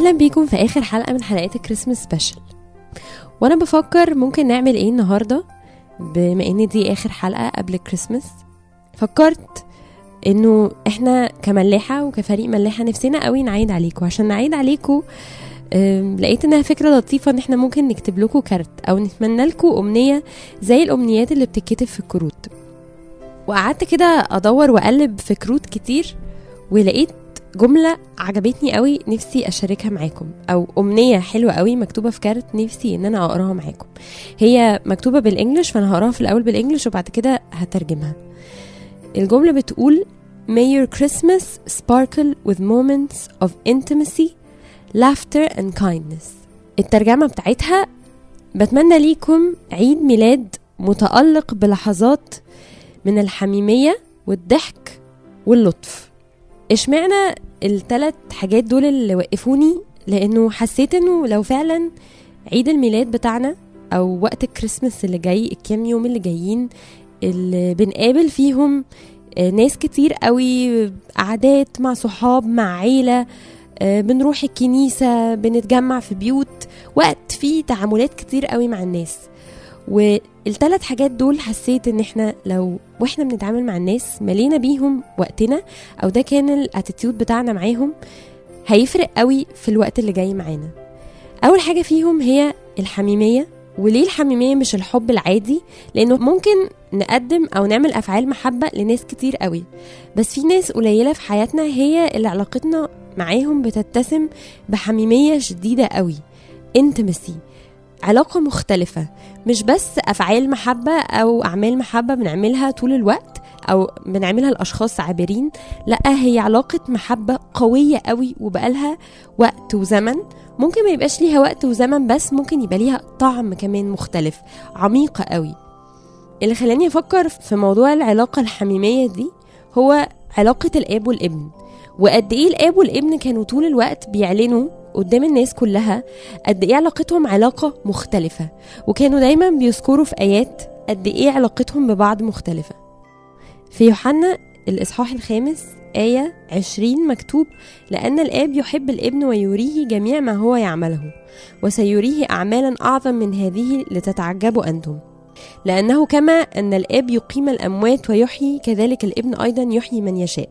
أهلا بيكم في آخر حلقة من حلقات ال Christmas special وأنا بفكر ممكن نعمل إيه النهارده؟ بما إن دي آخر حلقة قبل الكريسماس فكرت إنه إحنا كملاحة وكفريق ملاحة نفسنا قوي نعيد عليكم. عشان نعيد عليكم لقيت إنها فكرة لطيفة إن إحنا ممكن نكتب لكم كارت أو نتمنى لكم أمنية زي الأمنيات اللي بتتكتب في الكروت. وقعدت كده أدور وأقلب في كروت كتير ولقيت جملة عجبتني قوي نفسي أشاركها معاكم أو أمنية حلوة قوي مكتوبة في كارت نفسي إن أنا أقراها معاكم. هي مكتوبة بالإنجلش فأنا هقراها في الأول بالإنجلش وبعد كده هترجمها. الجملة بتقول May your Christmas sparkle with moments of intimacy, laughter and kindness. الترجمة بتاعتها بتمنى ليكم عيد ميلاد متألق بلحظات من الحميمية والضحك واللطف. اشمعنى الثلاث حاجات دول اللي وقفوني؟ لأنه حسيت إنه لو فعلا عيد الميلاد بتاعنا أو وقت الكريسماس اللي جاي الكام يوم اللي جايين اللي بنقابل فيهم آه، ناس كتير قوي قعدات مع صحاب مع عيلة آه، بنروح الكنيسة بنتجمع في بيوت وقت فيه تعاملات كتير قوي مع الناس. والثلاث حاجات دول حسيت إن إحنا لو وإحنا بنتعامل مع الناس ملينا بيهم وقتنا أو ده كان الاتيتيود بتاعنا معاهم هيفرق قوي في الوقت اللي جاي معانا. أول حاجة فيهم هي الحميمية وليه الحميمية مش الحب العادي؟ لأنه ممكن نقدم أو نعمل أفعال محبة لناس كتير قوي. بس في ناس قليلة في حياتنا هي اللي علاقتنا معاهم بتتسم بحميمية شديدة قوي. intimacy. علاقة مختلفة مش بس أفعال محبة أو أعمال محبة بنعملها طول الوقت أو بنعملها لاشخاص عابرين لأ هي علاقة محبة قوية قوي وبقالها وقت وزمن. ممكن ما يبقاش ليها وقت وزمن بس ممكن يبقى ليها طعم كمان مختلف عميقه قوي. اللي خلاني أفكر في موضوع العلاقة الحميمية دي هو علاقة الآب والابن. وقد إيه الآب والابن كانوا طول الوقت بيعلنوا قدام الناس كلها قد إيه علاقتهم علاقة مختلفة وكانوا دايما بيذكروا في آيات قد إيه علاقتهم ببعض مختلفة. في يوحنا الإصحاح الخامس آية عشرين مكتوب لأن الآب يحب الابن ويريه جميع ما هو يعمله وسيريه أعمالا أعظم من هذه لتتعجبوا أنتم. لأنه كما أن الآب يقيم الأموات ويحيي كذلك الابن أيضا يحيي من يشاء.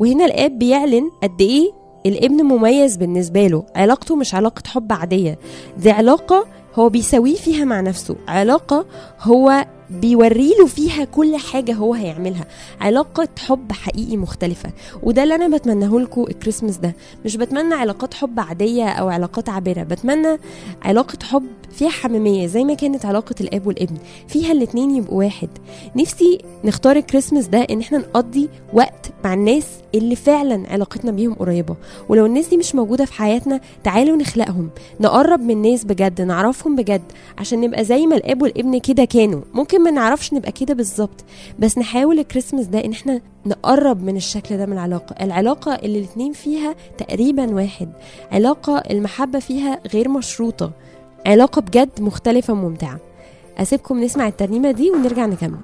وهنا الآب بيعلن قد إيه الابن مميز بالنسبة له. علاقته مش علاقة حب عادية. دي علاقة هو بيسويه فيها مع نفسه. علاقة هو بيوريله فيها كل حاجة هو هيعملها. علاقة حب حقيقي مختلفة. وده اللي أنا بتمناه لكم الكريسماس ده. مش بتمنى علاقات حب عادية أو علاقات عابرة. بتمنى علاقة حب فيها حميمية زي ما كانت علاقة الأب والابن. فيها الاتنين يبقوا واحد. نفسي نختار الكريسماس ده إن إحنا نقضي وقت مع الناس اللي فعلا علاقتنا بيهم قريبة. ولو الناس دي مش موجودة في حياتنا تعالوا نخلقهم. نقرب من ناس بجد نعرفهم بجد عشان نبقى زي ما الأب والابن كده كانوا. ممكن ما نعرفش نبقى كده بالظبط. بس نحاول الكريسماس ده إن إحنا نقرب من الشكل ده من العلاقة. العلاقة اللي الاتنين فيها تقريبا واحد. علاقة المحبة فيها غير مشروطة. علاقة بجد مختلفة وممتعة. أسيبكم نسمع الترنيمة دي ونرجع نكمل.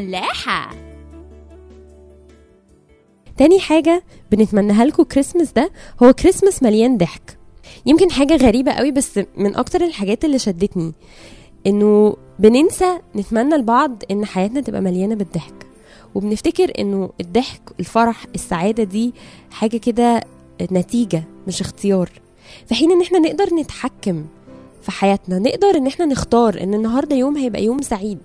ملاحة. تاني حاجة بنتمناها لكم كريسمس ده هو كريسمس مليان ضحك. يمكن حاجة غريبة قوي بس من أكتر الحاجات اللي شدتني إنه بننسى نتمنى لبعض إن حياتنا تبقى مليانة بالضحك. وبنفتكر إنه الضحك الفرح السعادة دي حاجة كده نتيجة مش اختيار. في حين إن إحنا نقدر نتحكم في حياتنا نقدر إن إحنا نختار إن النهارده يوم هيبقى يوم سعيد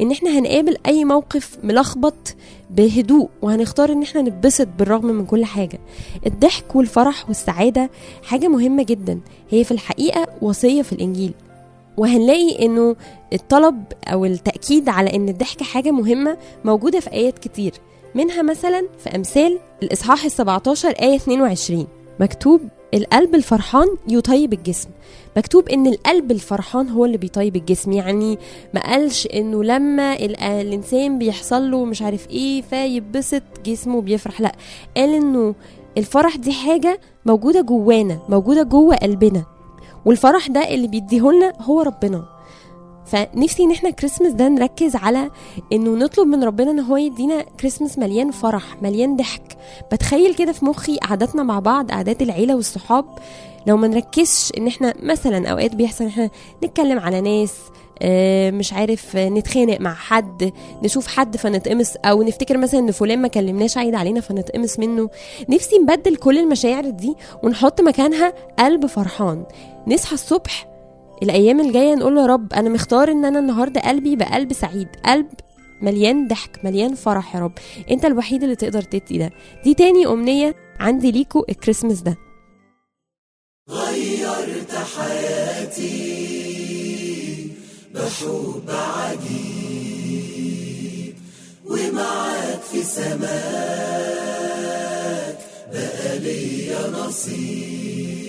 إن إحنا هنقابل أي موقف ملخبط بهدوء وهنختار إن إحنا نتبسط بالرغم من كل حاجة. الضحك والفرح والسعادة حاجة مهمة جدا هي في الحقيقة وصية في الإنجيل. وهنلاقي إنه الطلب أو التأكيد على إن الضحك حاجة مهمة موجودة في آيات كتير منها مثلا في أمثال الإصحاح ال17 آية 22 مكتوب القلب الفرحان يطيب الجسم. مكتوب إن القلب الفرحان هو اللي بيطيب الجسم. يعني ما قالش إنه لما ال- الإنسان بيحصل له مش عارف إيه فيبسط جسمه بيفرح لا قال إنه الفرح دي حاجة موجودة جوانا موجودة جوه قلبنا. والفرح ده اللي بيديهولنا هو ربنا. فنفسي إن إحنا كريسمس ده نركز على إنه نطلب من ربنا إن هو يدينا كريسمس مليان فرح مليان ضحك. بتخيل كده في مخي قعداتنا مع بعض قعدات العيلة والصحاب. لو ما نركزش إن إحنا مثلا أوقات بيحصل إحنا نتكلم على ناس آه، مش عارف نتخانق مع حد نشوف حد فنتقمص أو نفتكر مثلا إن فلان ما كلمناش عايد علينا فنتقمص منه. نفسي نبدل كل المشاعر دي ونحط مكانها قلب فرحان. نصحى الصبح الأيام الجاية نقول يا رب أنا مختار إن أنا النهارده قلبي يبقى قلب سعيد قلب مليان ضحك مليان فرح يا رب. أنت الوحيد اللي تقدر تدي ده. دي تاني أمنية عندي ليكو الكريسماس ده. غيرت حياتي بحب عجيب ومعاك في سماك بقى ليا نصيب.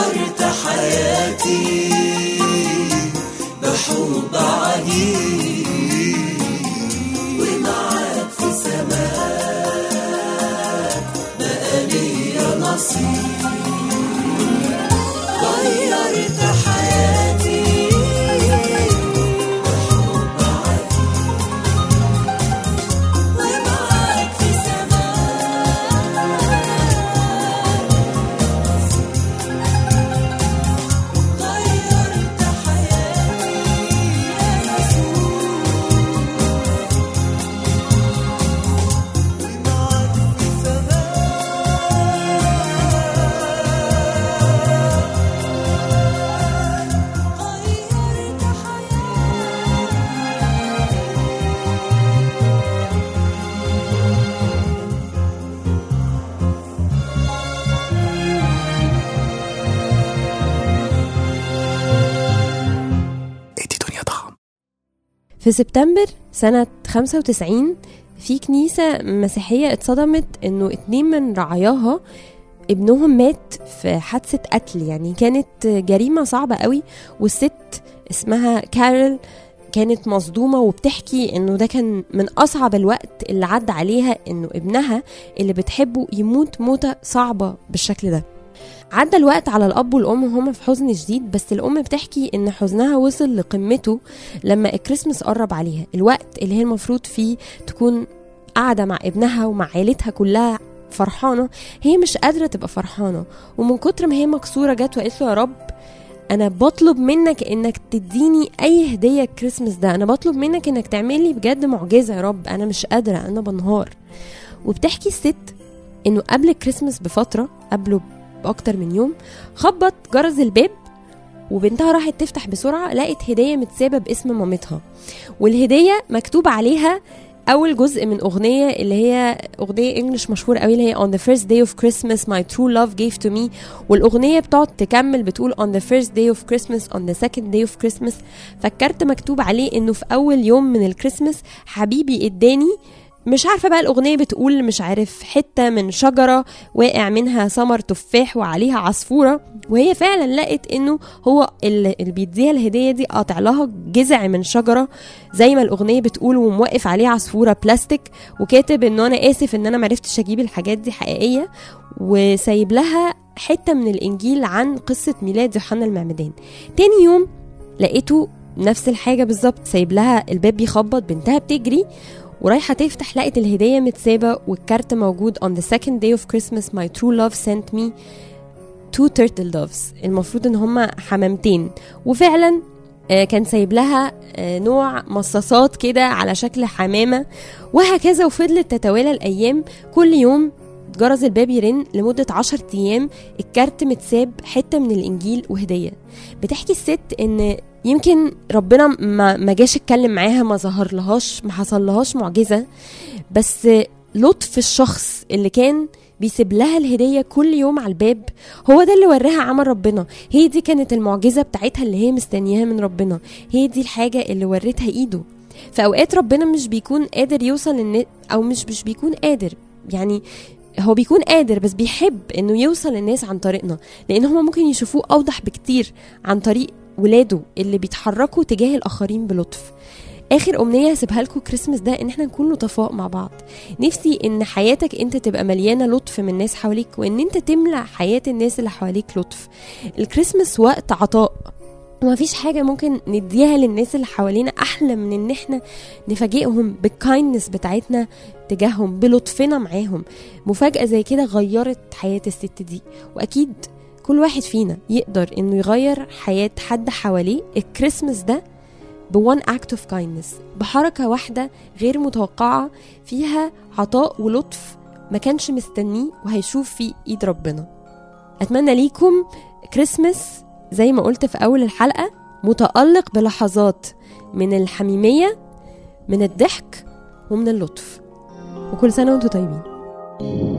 غيرت حياتي بحب عجيب في سبتمبر سنة 95 في كنيسة مسيحية اتصدمت إنه اتنين من رعاياها ابنهم مات في حادثة قتل. يعني كانت جريمة صعبة قوي والست اسمها كارل كانت مصدومة وبتحكي إنه ده كان من أصعب الوقت اللي عدى عليها إنه ابنها اللي بتحبه يموت موتة صعبة بالشكل ده. عدى الوقت على الأب والأم وهما في حزن شديد بس الأم بتحكي إن حزنها وصل لقمته لما الكريسماس قرب عليها. الوقت اللي هي المفروض فيه تكون قاعدة مع ابنها ومع عيلتها كلها فرحانة هي مش قادرة تبقى فرحانة. ومن كتر ما هي مكسورة جت وقالت له يا رب أنا بطلب منك إنك تديني أي هدية الكريسماس ده. أنا بطلب منك إنك تعمل لي بجد معجزة يا رب. أنا مش قادرة أنا بنهار. وبتحكي الست إنه قبل الكريسماس بفترة قبله بأكتر من يوم خبط جرس الباب وبنتها راحت تفتح بسرعة لقت هدية متسابة باسم مامتها. والهدية مكتوب عليها أول جزء من أغنية اللي هي أغنية إنجلش مشهور قوي اللي هي on the first day of Christmas my true love gave to me. والأغنية بتقعد تكمل بتقول on the first day of Christmas on the second day of Christmas. فالكارت مكتوب عليه إنه في أول يوم من الكريسماس حبيبي إداني مش عارفة بقى الأغنية بتقول مش عارف حتة من شجرة واقع منها ثمر تفاح وعليها عصفورة وهي فعلا لقت إنه هو اللي بيديها الهدية دي قاطع لها جذع من شجرة زي ما الأغنية بتقول وموقف عليه عصفورة بلاستيك وكاتب إنه أنا آسف إن أنا معرفتش أجيب الحاجات دي حقيقية وسايب لها حتة من الإنجيل عن قصة ميلاد يوحنا المعمدان. تاني يوم لقيته نفس الحاجة بالظبط سايب لها الباب بيخبط بنتها بتجري ورايحة تفتح لقت الهدية متسابة والكارت موجود on the second day of Christmas. My true love sent me two turtle doves. المفروض إن هما حمامتين. وفعلا آه، كان سايب لها آه، نوع مصاصات كده على شكل حمامة. وهكذا وفضلت تتوالى الأيام. كل يوم جرس الباب يرن لمدة عشر أيام. الكارت متساب حتة من الإنجيل وهدية. بتحكي الست إن يمكن ربنا ما ما جاش اتكلم معاها ما ظهر لهاش ما حصل لهاش معجزة. بس لطف الشخص اللي كان بيسيب لها الهدية كل يوم على الباب هو ده اللي وراها عمل ربنا. هي دي كانت المعجزة بتاعتها اللي هي مستنياها من ربنا. هي دي الحاجة اللي ورتها ايده. في أوقات ربنا مش بيكون قادر يوصل للناس أو مش مش بيكون قادر. يعني هو بيكون قادر بس بيحب إنه يوصل للناس عن طريقنا. لأن هما ممكن يشوفوه أوضح بكتير عن طريق ولاده اللي بيتحركوا تجاه الآخرين بلطف. آخر أمنية هسيبها لكم كريسمس ده إن إحنا نكون لطفاء مع بعض. نفسي إن حياتك أنت تبقى مليانة لطف من الناس حواليك وإن أنت تملى حياة الناس اللي حواليك لطف. الكريسماس وقت عطاء. وما فيش حاجة ممكن نديها للناس اللي حوالينا أحلى من إن إحنا نفاجئهم بالكايندنس بتاعتنا تجاههم بلطفنا معاهم. مفاجأة زي كده غيرت حياة الست دي. وأكيد كل واحد فينا يقدر إنه يغير حياة حد حواليه. الكريسماس ده ب one act of kindness بحركة واحدة غير متوقعة فيها عطاء ولطف ما كانش مستنيه وهيشوف فيه إيد ربنا. أتمنى ليكم كريسماس زي ما قلت في أول الحلقة متألق بلحظات من الحميمية من الضحك ومن اللطف. وكل سنة وأنتم طيبين. يسوعي